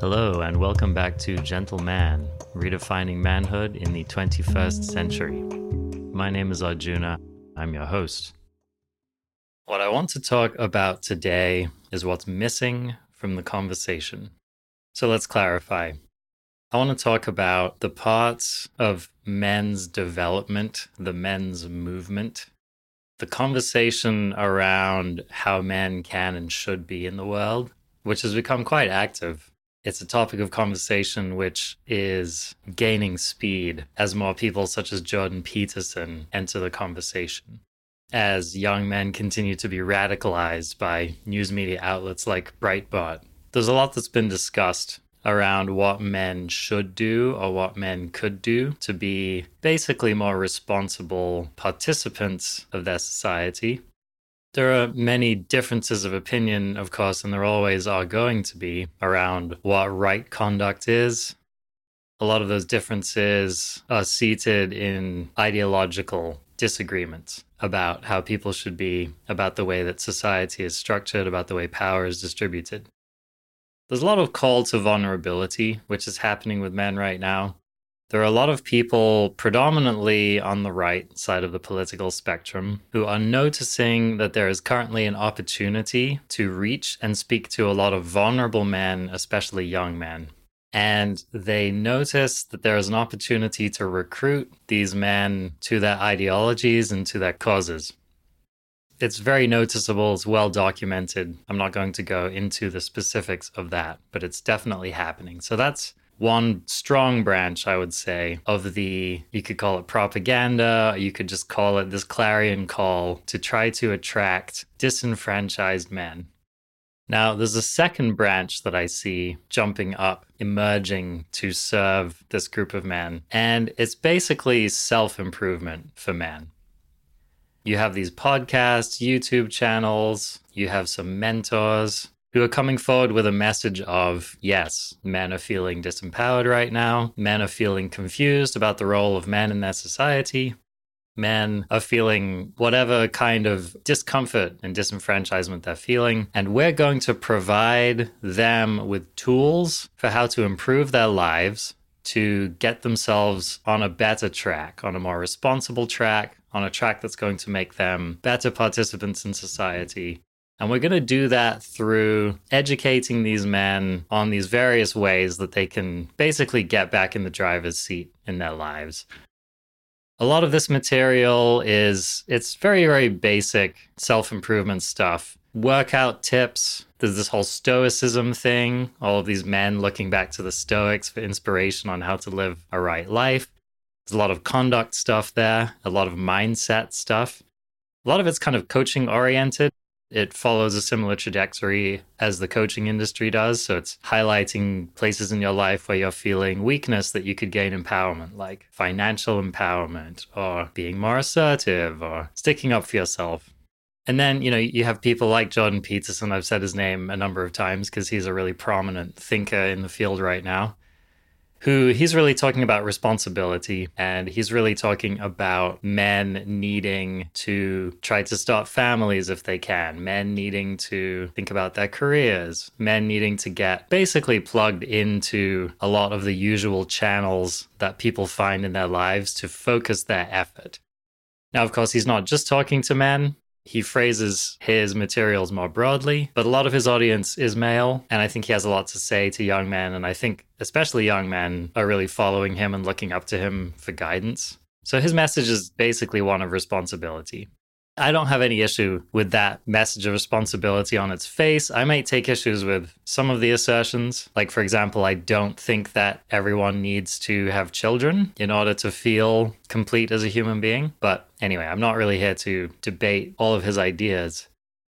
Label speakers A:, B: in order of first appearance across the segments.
A: Hello, and welcome back to Gentle Man, redefining manhood in the 21st century. My name is Arjuna. I'm your host. What I want to talk about today is what's missing from the conversation. So let's clarify. I want to talk about the parts of men's development, the men's movement, the conversation around how men can and should be in the world, which has become quite active it's a topic of conversation which is gaining speed as more people such as Jordan Peterson enter the conversation. As young men continue to be radicalized by news media outlets like Breitbart, there's a lot that's been discussed around what men should do or what men could do to be basically more responsible participants of their society there are many differences of opinion, of course, and there always are going to be around what right conduct is. A lot of those differences are seated in ideological disagreements about how people should be, about the way that society is structured, about the way power is distributed. There's a lot of call to vulnerability, which is happening with men right now. There are a lot of people, predominantly on the right side of the political spectrum, who are noticing that there is currently an opportunity to reach and speak to a lot of vulnerable men, especially young men. And they notice that there is an opportunity to recruit these men to their ideologies and to their causes. It's very noticeable, it's well documented. I'm not going to go into the specifics of that, but it's definitely happening. So that's one strong branch, I would say, of the, you could call it propaganda, you could just call it this clarion call to try to attract disenfranchised men. Now, there's a second branch that I see jumping up, emerging to serve this group of men, and it's basically self improvement for men. You have these podcasts, YouTube channels, you have some mentors, who are coming forward with a message of yes, men are feeling disempowered right now. Men are feeling confused about the role of men in their society. Men are feeling whatever kind of discomfort and disenfranchisement they're feeling. And we're going to provide them with tools for how to improve their lives to get themselves on a better track, on a more responsible track, on a track that's going to make them better participants in society and we're going to do that through educating these men on these various ways that they can basically get back in the driver's seat in their lives. A lot of this material is it's very very basic self-improvement stuff. Workout tips, there's this whole stoicism thing, all of these men looking back to the stoics for inspiration on how to live a right life. There's a lot of conduct stuff there, a lot of mindset stuff. A lot of it's kind of coaching oriented it follows a similar trajectory as the coaching industry does. So it's highlighting places in your life where you're feeling weakness that you could gain empowerment, like financial empowerment or being more assertive or sticking up for yourself. And then, you know, you have people like Jordan Peterson. I've said his name a number of times because he's a really prominent thinker in the field right now who he's really talking about responsibility and he's really talking about men needing to try to start families if they can, men needing to think about their careers, men needing to get basically plugged into a lot of the usual channels that people find in their lives to focus their effort. Now, of course, he's not just talking to men. He phrases his materials more broadly, but a lot of his audience is male, and I think he has a lot to say to young men. And I think, especially young men, are really following him and looking up to him for guidance. So his message is basically one of responsibility. I don't have any issue with that message of responsibility on its face. I might take issues with some of the assertions. Like, for example, I don't think that everyone needs to have children in order to feel complete as a human being. But anyway, I'm not really here to debate all of his ideas.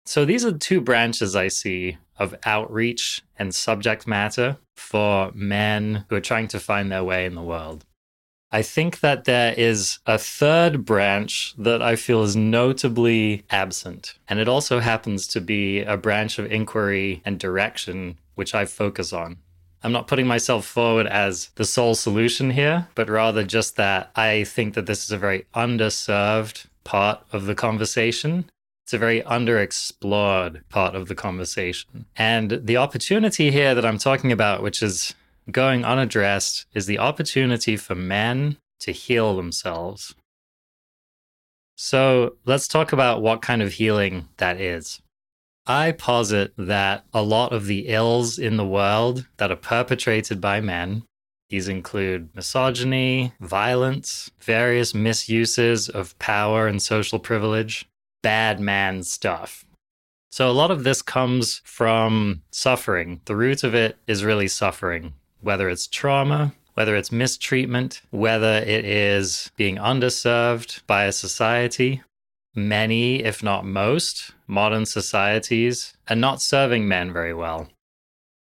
A: So, these are the two branches I see of outreach and subject matter for men who are trying to find their way in the world. I think that there is a third branch that I feel is notably absent. And it also happens to be a branch of inquiry and direction which I focus on. I'm not putting myself forward as the sole solution here, but rather just that I think that this is a very underserved part of the conversation. It's a very underexplored part of the conversation. And the opportunity here that I'm talking about, which is going unaddressed, is the opportunity for men to heal themselves. So let's talk about what kind of healing that is. I posit that a lot of the ills in the world that are perpetrated by men, these include misogyny, violence, various misuses of power and social privilege, bad man stuff. So a lot of this comes from suffering. The root of it is really suffering, whether it's trauma, whether it's mistreatment, whether it is being underserved by a society. Many, if not most, modern societies are not serving men very well.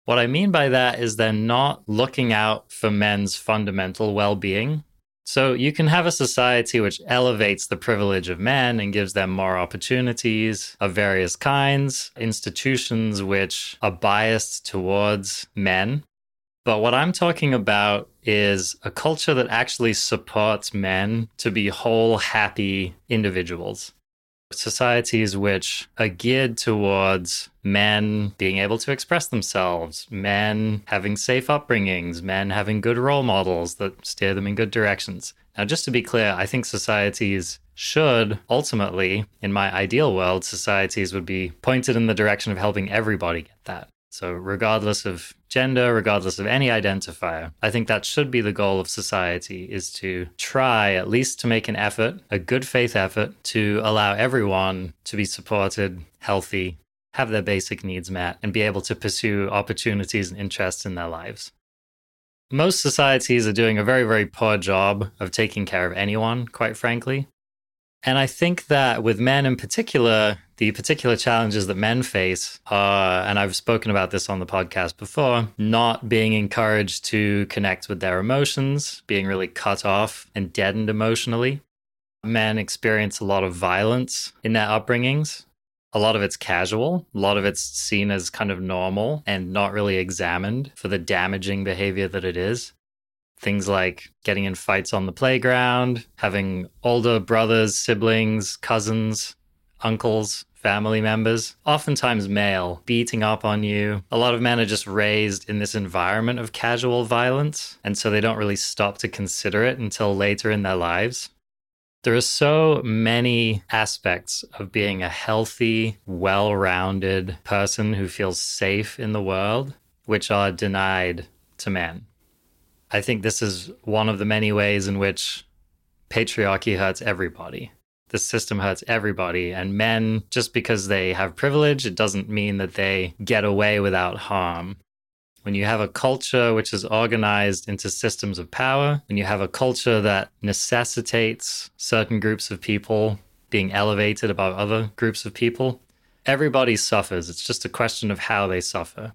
A: What I mean by that is they're not looking out for men's fundamental well being. So you can have a society which elevates the privilege of men and gives them more opportunities of various kinds, institutions which are biased towards men. But what I'm talking about is a culture that actually supports men to be whole, happy individuals. Societies which are geared towards men being able to express themselves, men having safe upbringings, men having good role models that steer them in good directions. Now, just to be clear, I think societies should ultimately, in my ideal world, societies would be pointed in the direction of helping everybody get that. So, regardless of gender, regardless of any identifier, I think that should be the goal of society is to try at least to make an effort, a good faith effort, to allow everyone to be supported, healthy, have their basic needs met, and be able to pursue opportunities and interests in their lives. Most societies are doing a very, very poor job of taking care of anyone, quite frankly. And I think that with men in particular, the particular challenges that men face are, and I've spoken about this on the podcast before, not being encouraged to connect with their emotions, being really cut off and deadened emotionally. Men experience a lot of violence in their upbringings. A lot of it's casual, a lot of it's seen as kind of normal and not really examined for the damaging behavior that it is. Things like getting in fights on the playground, having older brothers, siblings, cousins, uncles, family members, oftentimes male, beating up on you. A lot of men are just raised in this environment of casual violence, and so they don't really stop to consider it until later in their lives. There are so many aspects of being a healthy, well rounded person who feels safe in the world, which are denied to men. I think this is one of the many ways in which patriarchy hurts everybody. The system hurts everybody. And men, just because they have privilege, it doesn't mean that they get away without harm. When you have a culture which is organized into systems of power, when you have a culture that necessitates certain groups of people being elevated above other groups of people, everybody suffers. It's just a question of how they suffer.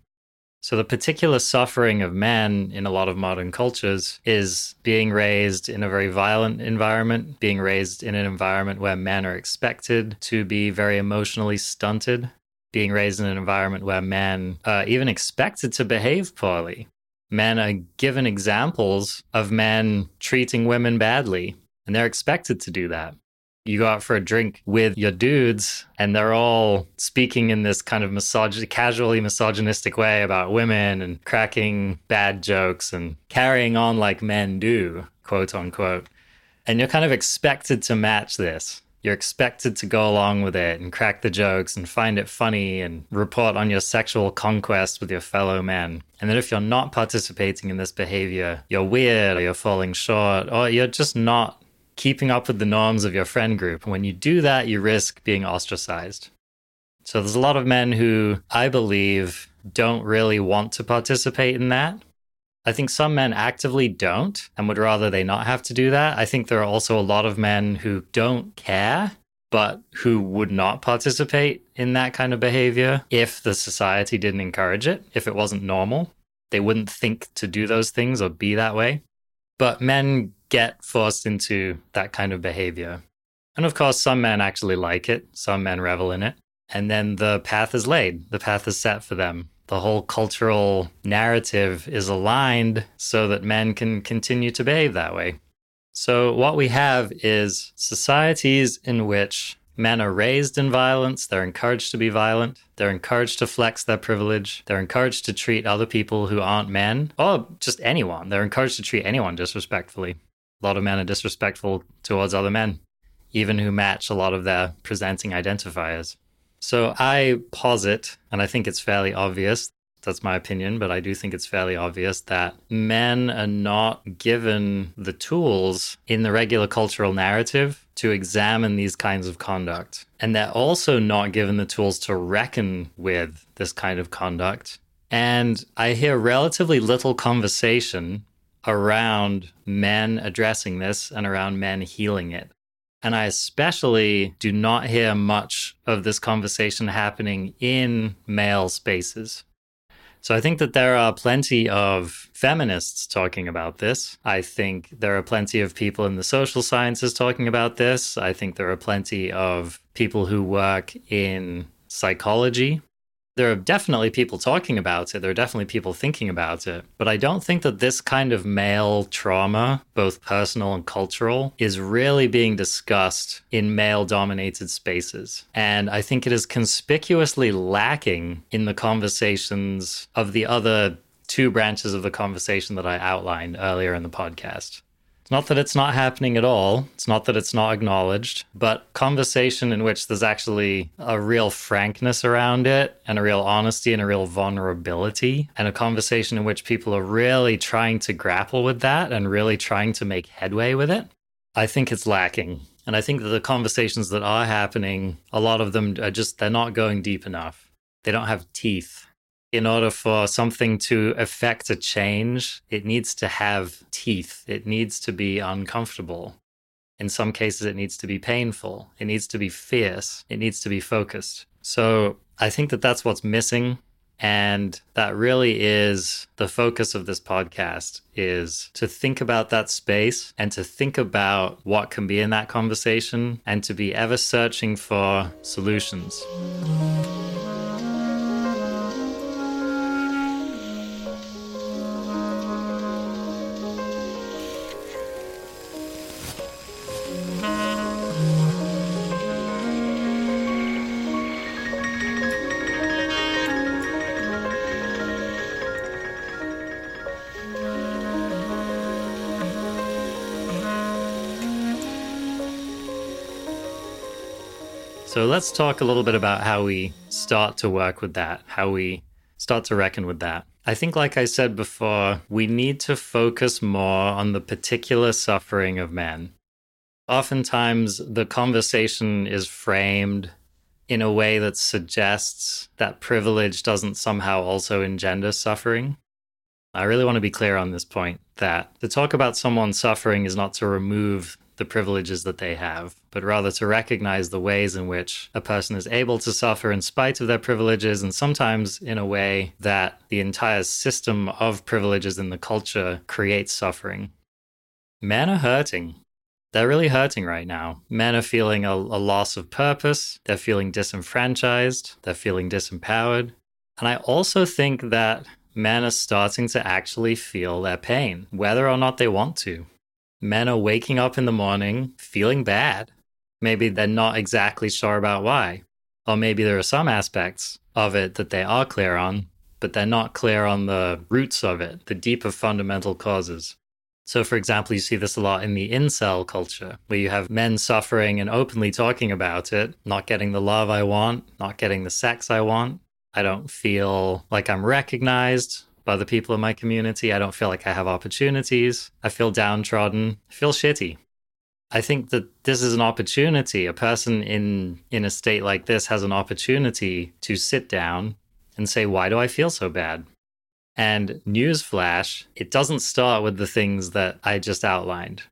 A: So, the particular suffering of men in a lot of modern cultures is being raised in a very violent environment, being raised in an environment where men are expected to be very emotionally stunted, being raised in an environment where men are even expected to behave poorly. Men are given examples of men treating women badly, and they're expected to do that you go out for a drink with your dudes and they're all speaking in this kind of misog- casually misogynistic way about women and cracking bad jokes and carrying on like men do, quote unquote. And you're kind of expected to match this. You're expected to go along with it and crack the jokes and find it funny and report on your sexual conquest with your fellow men. And then if you're not participating in this behavior, you're weird or you're falling short or you're just not keeping up with the norms of your friend group. When you do that, you risk being ostracized. So there's a lot of men who I believe don't really want to participate in that. I think some men actively don't and would rather they not have to do that. I think there are also a lot of men who don't care, but who would not participate in that kind of behavior if the society didn't encourage it, if it wasn't normal. They wouldn't think to do those things or be that way. But men get forced into that kind of behavior. And of course, some men actually like it, some men revel in it. And then the path is laid, the path is set for them. The whole cultural narrative is aligned so that men can continue to behave that way. So, what we have is societies in which Men are raised in violence. They're encouraged to be violent. They're encouraged to flex their privilege. They're encouraged to treat other people who aren't men or just anyone. They're encouraged to treat anyone disrespectfully. A lot of men are disrespectful towards other men, even who match a lot of their presenting identifiers. So I posit, and I think it's fairly obvious, that's my opinion, but I do think it's fairly obvious that men are not given the tools in the regular cultural narrative to examine these kinds of conduct. And they're also not given the tools to reckon with this kind of conduct. And I hear relatively little conversation around men addressing this and around men healing it. And I especially do not hear much of this conversation happening in male spaces. So I think that there are plenty of feminists talking about this. I think there are plenty of people in the social sciences talking about this. I think there are plenty of people who work in psychology there are definitely people talking about it. There are definitely people thinking about it. But I don't think that this kind of male trauma, both personal and cultural, is really being discussed in male dominated spaces. And I think it is conspicuously lacking in the conversations of the other two branches of the conversation that I outlined earlier in the podcast. It's not that it's not happening at all. It's not that it's not acknowledged, but conversation in which there's actually a real frankness around it and a real honesty and a real vulnerability, and a conversation in which people are really trying to grapple with that and really trying to make headway with it. I think it's lacking. And I think that the conversations that are happening, a lot of them are just, they're not going deep enough. They don't have teeth in order for something to affect a change, it needs to have teeth. It needs to be uncomfortable. In some cases, it needs to be painful. It needs to be fierce. It needs to be focused. So I think that that's what's missing. And that really is the focus of this podcast is to think about that space and to think about what can be in that conversation and to be ever searching for solutions. So let's talk a little bit about how we start to work with that, how we start to reckon with that. I think, like I said before, we need to focus more on the particular suffering of men. Oftentimes, the conversation is framed in a way that suggests that privilege doesn't somehow also engender suffering. I really want to be clear on this point that to talk about someone suffering is not to remove the privileges that they have, but rather to recognize the ways in which a person is able to suffer in spite of their privileges, and sometimes in a way that the entire system of privileges in the culture creates suffering. Men are hurting. They're really hurting right now. Men are feeling a, a loss of purpose. They're feeling disenfranchised. They're feeling disempowered. And I also think that men are starting to actually feel their pain, whether or not they want to men are waking up in the morning feeling bad. Maybe they're not exactly sure about why. Or maybe there are some aspects of it that they are clear on, but they're not clear on the roots of it, the deeper fundamental causes. So, for example, you see this a lot in the incel culture, where you have men suffering and openly talking about it, not getting the love I want, not getting the sex I want. I don't feel like I'm recognized by the people in my community. I don't feel like I have opportunities. I feel downtrodden. I feel shitty. I think that this is an opportunity. A person in in a state like this has an opportunity to sit down and say, "Why do I feel so bad?" And newsflash, it doesn't start with the things that I just outlined.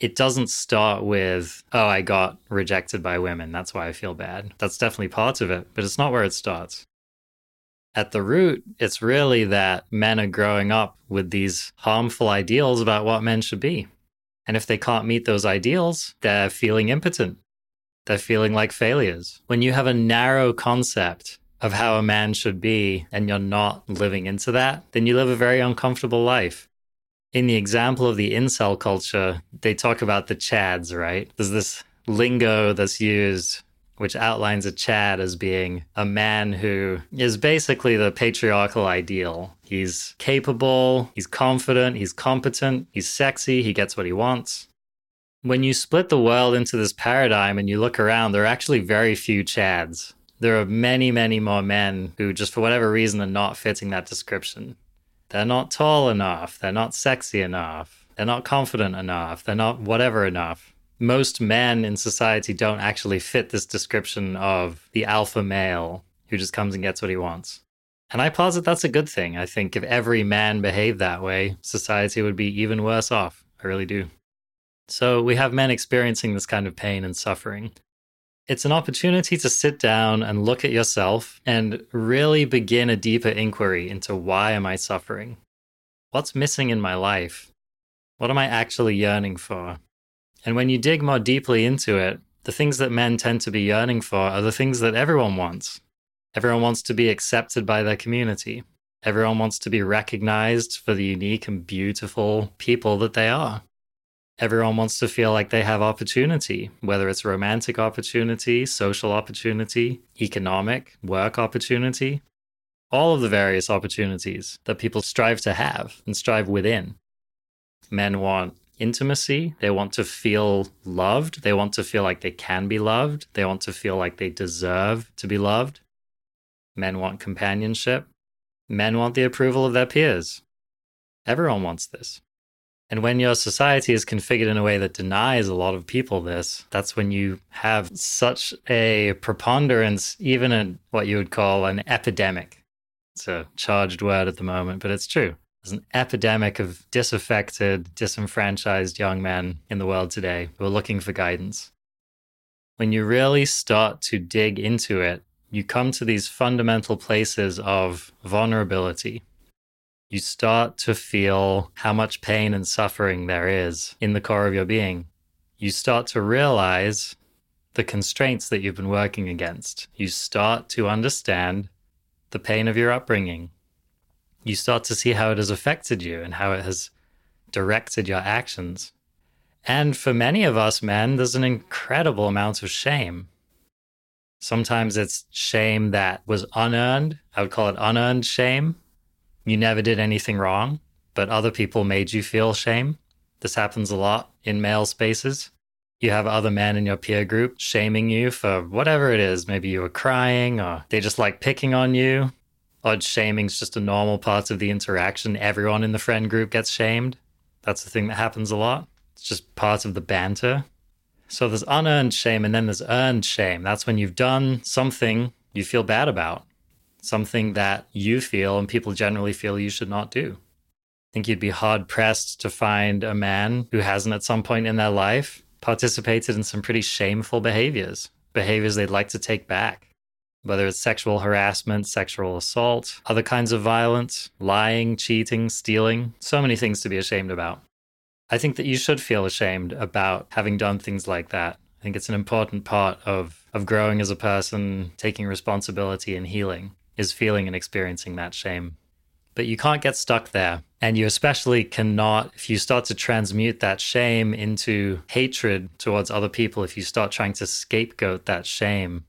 A: It doesn't start with, "Oh, I got rejected by women. That's why I feel bad." That's definitely part of it, but it's not where it starts at the root, it's really that men are growing up with these harmful ideals about what men should be. And if they can't meet those ideals, they're feeling impotent. They're feeling like failures. When you have a narrow concept of how a man should be and you're not living into that, then you live a very uncomfortable life. In the example of the incel culture, they talk about the chads, right? There's this lingo that's used which outlines a Chad as being a man who is basically the patriarchal ideal. He's capable, he's confident, he's competent, he's sexy, he gets what he wants. When you split the world into this paradigm and you look around, there are actually very few Chads. There are many, many more men who, just for whatever reason, are not fitting that description. They're not tall enough, they're not sexy enough, they're not confident enough, they're not whatever enough most men in society don't actually fit this description of the alpha male who just comes and gets what he wants. And I posit that's a good thing. I think if every man behaved that way, society would be even worse off. I really do. So we have men experiencing this kind of pain and suffering. It's an opportunity to sit down and look at yourself and really begin a deeper inquiry into why am I suffering? What's missing in my life? What am I actually yearning for? And when you dig more deeply into it, the things that men tend to be yearning for are the things that everyone wants. Everyone wants to be accepted by their community. Everyone wants to be recognized for the unique and beautiful people that they are. Everyone wants to feel like they have opportunity, whether it's romantic opportunity, social opportunity, economic, work opportunity, all of the various opportunities that people strive to have and strive within. Men want intimacy. They want to feel loved. They want to feel like they can be loved. They want to feel like they deserve to be loved. Men want companionship. Men want the approval of their peers. Everyone wants this. And when your society is configured in a way that denies a lot of people this, that's when you have such a preponderance, even in what you would call an epidemic. It's a charged word at the moment, but it's true. There's an epidemic of disaffected, disenfranchised young men in the world today who are looking for guidance. When you really start to dig into it, you come to these fundamental places of vulnerability. You start to feel how much pain and suffering there is in the core of your being. You start to realize the constraints that you've been working against. You start to understand the pain of your upbringing, you start to see how it has affected you and how it has directed your actions. And for many of us men, there's an incredible amount of shame. Sometimes it's shame that was unearned. I would call it unearned shame. You never did anything wrong, but other people made you feel shame. This happens a lot in male spaces. You have other men in your peer group shaming you for whatever it is. Maybe you were crying or they just like picking on you. Odd shaming's just a normal part of the interaction. Everyone in the friend group gets shamed. That's the thing that happens a lot. It's just part of the banter. So there's unearned shame and then there's earned shame. That's when you've done something you feel bad about, something that you feel and people generally feel you should not do. I think you'd be hard pressed to find a man who hasn't at some point in their life participated in some pretty shameful behaviors, behaviors they'd like to take back whether it's sexual harassment, sexual assault, other kinds of violence, lying, cheating, stealing, so many things to be ashamed about. I think that you should feel ashamed about having done things like that. I think it's an important part of, of growing as a person, taking responsibility and healing, is feeling and experiencing that shame. But you can't get stuck there. And you especially cannot, if you start to transmute that shame into hatred towards other people, if you start trying to scapegoat that shame,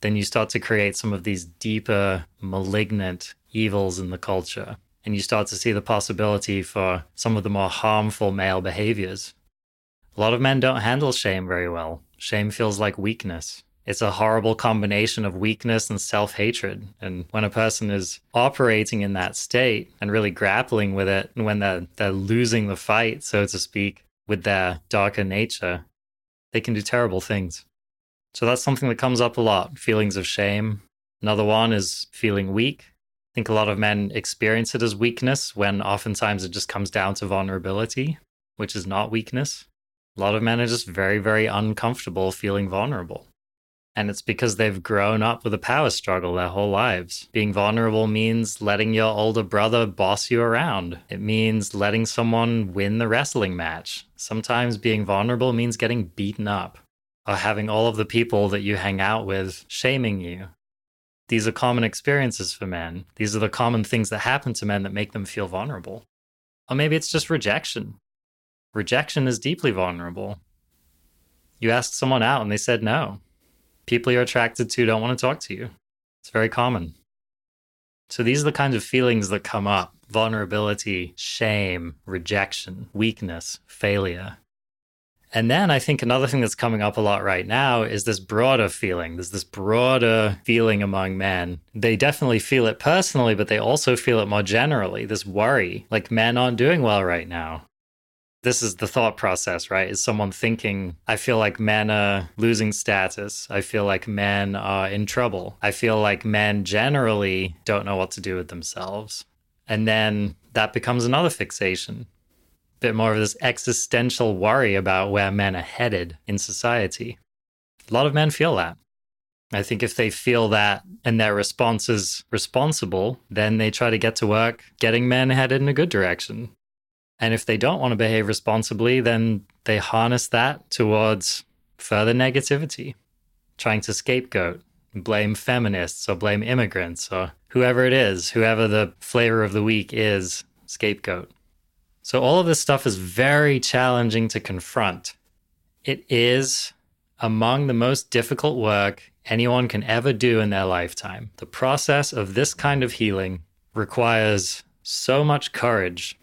A: then you start to create some of these deeper, malignant evils in the culture. And you start to see the possibility for some of the more harmful male behaviors. A lot of men don't handle shame very well. Shame feels like weakness. It's a horrible combination of weakness and self hatred. And when a person is operating in that state and really grappling with it, and when they're, they're losing the fight, so to speak, with their darker nature, they can do terrible things. So that's something that comes up a lot feelings of shame. Another one is feeling weak. I think a lot of men experience it as weakness when oftentimes it just comes down to vulnerability, which is not weakness. A lot of men are just very, very uncomfortable feeling vulnerable. And it's because they've grown up with a power struggle their whole lives. Being vulnerable means letting your older brother boss you around. It means letting someone win the wrestling match. Sometimes being vulnerable means getting beaten up or having all of the people that you hang out with shaming you. These are common experiences for men. These are the common things that happen to men that make them feel vulnerable. Or maybe it's just rejection. Rejection is deeply vulnerable. You asked someone out and they said no. people you're attracted to don't want to talk to you. It's very common. So these are the kinds of feelings that come up vulnerability, shame, rejection, weakness, failure. And then I think another thing that's coming up a lot right now is this broader feeling. There's this broader feeling among men. They definitely feel it personally, but they also feel it more generally this worry like men aren't doing well right now. This is the thought process, right? Is someone thinking, I feel like men are losing status. I feel like men are in trouble. I feel like men generally don't know what to do with themselves. And then that becomes another fixation bit more of this existential worry about where men are headed in society. A lot of men feel that. I think if they feel that and their response is responsible, then they try to get to work getting men headed in a good direction. And if they don't want to behave responsibly, then they harness that towards further negativity, trying to scapegoat, blame feminists or blame immigrants or whoever it is, whoever the flavor of the week is, scapegoat. So, all of this stuff is very challenging to confront. It is among the most difficult work anyone can ever do in their lifetime. The process of this kind of healing requires so much courage.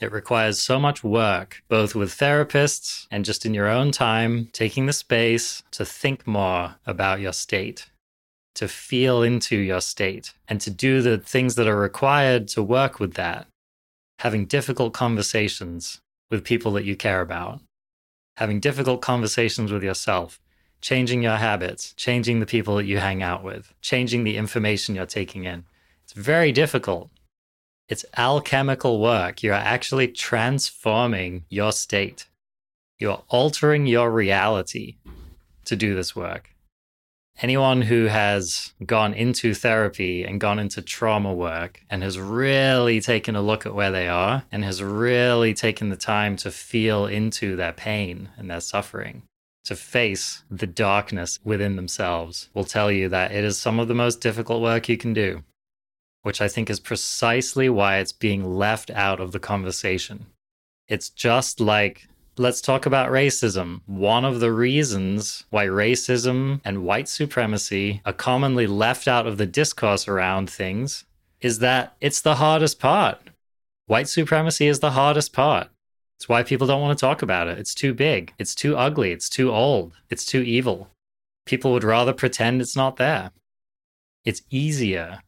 A: It requires so much work, both with therapists and just in your own time, taking the space to think more about your state, to feel into your state, and to do the things that are required to work with that having difficult conversations with people that you care about, having difficult conversations with yourself, changing your habits, changing the people that you hang out with, changing the information you're taking in. It's very difficult. It's alchemical work. You're actually transforming your state. You're altering your reality to do this work anyone who has gone into therapy and gone into trauma work and has really taken a look at where they are and has really taken the time to feel into their pain and their suffering, to face the darkness within themselves, will tell you that it is some of the most difficult work you can do, which I think is precisely why it's being left out of the conversation. It's just like Let's talk about racism. One of the reasons why racism and white supremacy are commonly left out of the discourse around things is that it's the hardest part. White supremacy is the hardest part. It's why people don't want to talk about it. It's too big, it's too ugly, it's too old, it's too evil. People would rather pretend it's not there. It's easier.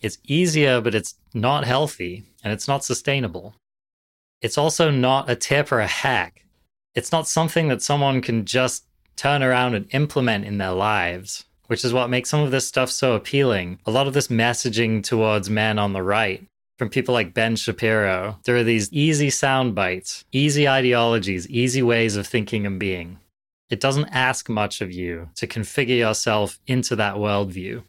A: It's easier, but it's not healthy and it's not sustainable. It's also not a tip or a hack. It's not something that someone can just turn around and implement in their lives, which is what makes some of this stuff so appealing. A lot of this messaging towards men on the right from people like Ben Shapiro, there are these easy sound bites, easy ideologies, easy ways of thinking and being. It doesn't ask much of you to configure yourself into that worldview.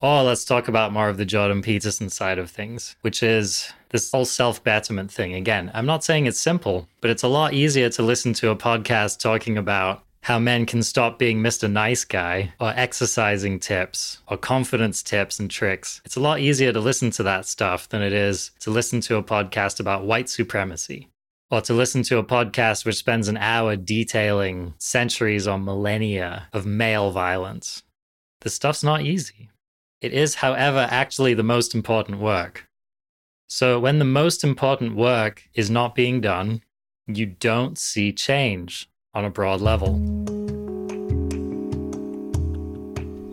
A: Or let's talk about more of the Jordan Peterson side of things, which is this whole self betterment thing. Again, I'm not saying it's simple, but it's a lot easier to listen to a podcast talking about how men can stop being Mr. Nice Guy or exercising tips or confidence tips and tricks. It's a lot easier to listen to that stuff than it is to listen to a podcast about white supremacy or to listen to a podcast which spends an hour detailing centuries or millennia of male violence. This stuff's not easy. It is, however, actually the most important work. So when the most important work is not being done, you don't see change on a broad level.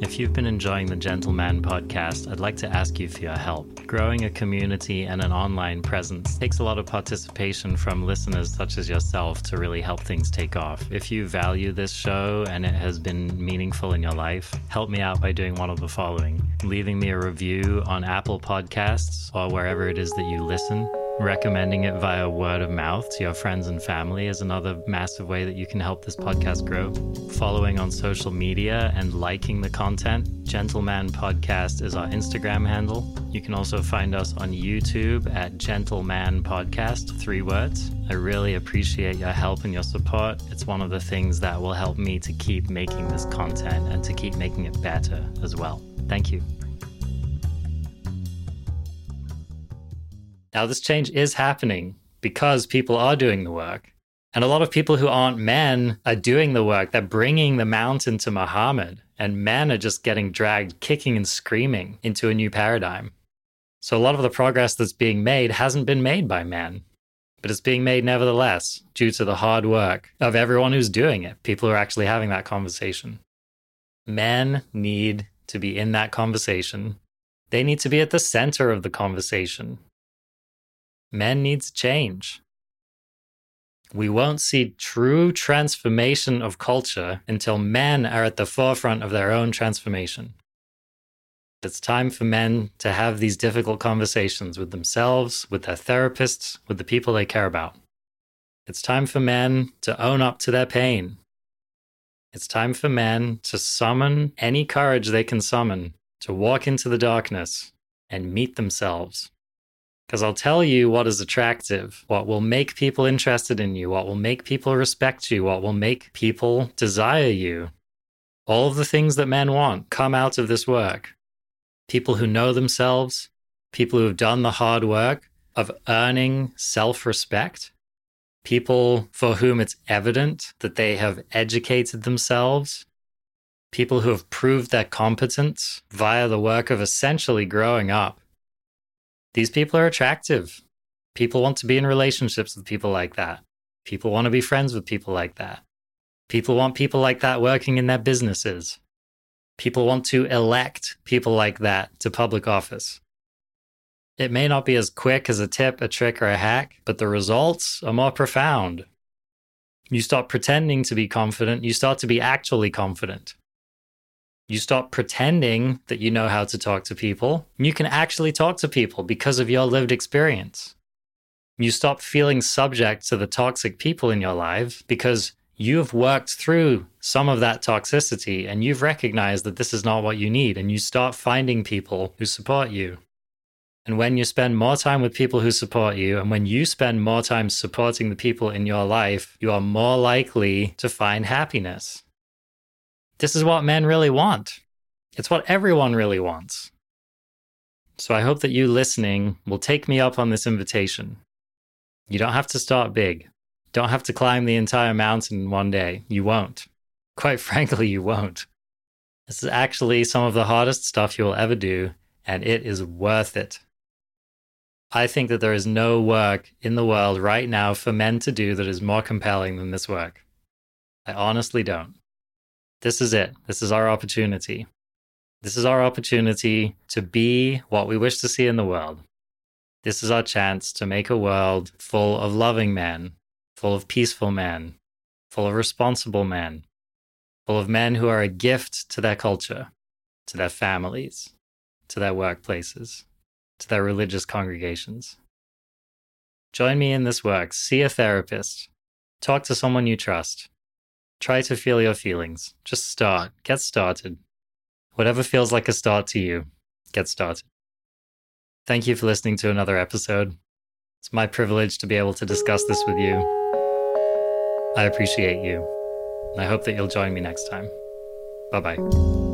A: If you've been enjoying the Gentle Man podcast, I'd like to ask you for your help. Growing a community and an online presence takes a lot of participation from listeners such as yourself to really help things take off. If you value this show and it has been meaningful in your life, help me out by doing one of the following leaving me a review on Apple Podcasts or wherever it is that you listen Recommending it via word of mouth to your friends and family is another massive way that you can help this podcast grow. Following on social media and liking the content, Gentle Man Podcast is our Instagram handle. You can also find us on YouTube at Gentle Man Podcast, three words. I really appreciate your help and your support. It's one of the things that will help me to keep making this content and to keep making it better as well. Thank you. Now, this change is happening because people are doing the work. And a lot of people who aren't men are doing the work. They're bringing the mountain to Muhammad and men are just getting dragged kicking and screaming into a new paradigm. So a lot of the progress that's being made hasn't been made by men, but it's being made nevertheless due to the hard work of everyone who's doing it, people who are actually having that conversation. Men need to be in that conversation. They need to be at the center of the conversation. Men need to change. We won't see true transformation of culture until men are at the forefront of their own transformation. It's time for men to have these difficult conversations with themselves, with their therapists, with the people they care about. It's time for men to own up to their pain. It's time for men to summon any courage they can summon to walk into the darkness and meet themselves. Because I'll tell you what is attractive, what will make people interested in you, what will make people respect you, what will make people desire you. All of the things that men want come out of this work. People who know themselves, people who have done the hard work of earning self respect, people for whom it's evident that they have educated themselves, people who have proved their competence via the work of essentially growing up these people are attractive. People want to be in relationships with people like that. People want to be friends with people like that. People want people like that working in their businesses. People want to elect people like that to public office. It may not be as quick as a tip, a trick, or a hack, but the results are more profound. You stop pretending to be confident, you start to be actually confident. You stop pretending that you know how to talk to people. You can actually talk to people because of your lived experience. You stop feeling subject to the toxic people in your life because you've worked through some of that toxicity and you've recognized that this is not what you need. And you start finding people who support you. And when you spend more time with people who support you, and when you spend more time supporting the people in your life, you are more likely to find happiness. This is what men really want. It's what everyone really wants. So I hope that you listening will take me up on this invitation. You don't have to start big. Don't have to climb the entire mountain in one day. You won't. Quite frankly, you won't. This is actually some of the hardest stuff you'll ever do, and it is worth it. I think that there is no work in the world right now for men to do that is more compelling than this work. I honestly don't. This is it. This is our opportunity. This is our opportunity to be what we wish to see in the world. This is our chance to make a world full of loving men, full of peaceful men, full of responsible men, full of men who are a gift to their culture, to their families, to their workplaces, to their religious congregations. Join me in this work. See a therapist. Talk to someone you trust. Try to feel your feelings. Just start. Get started. Whatever feels like a start to you, get started. Thank you for listening to another episode. It's my privilege to be able to discuss this with you. I appreciate you. I hope that you'll join me next time. Bye bye.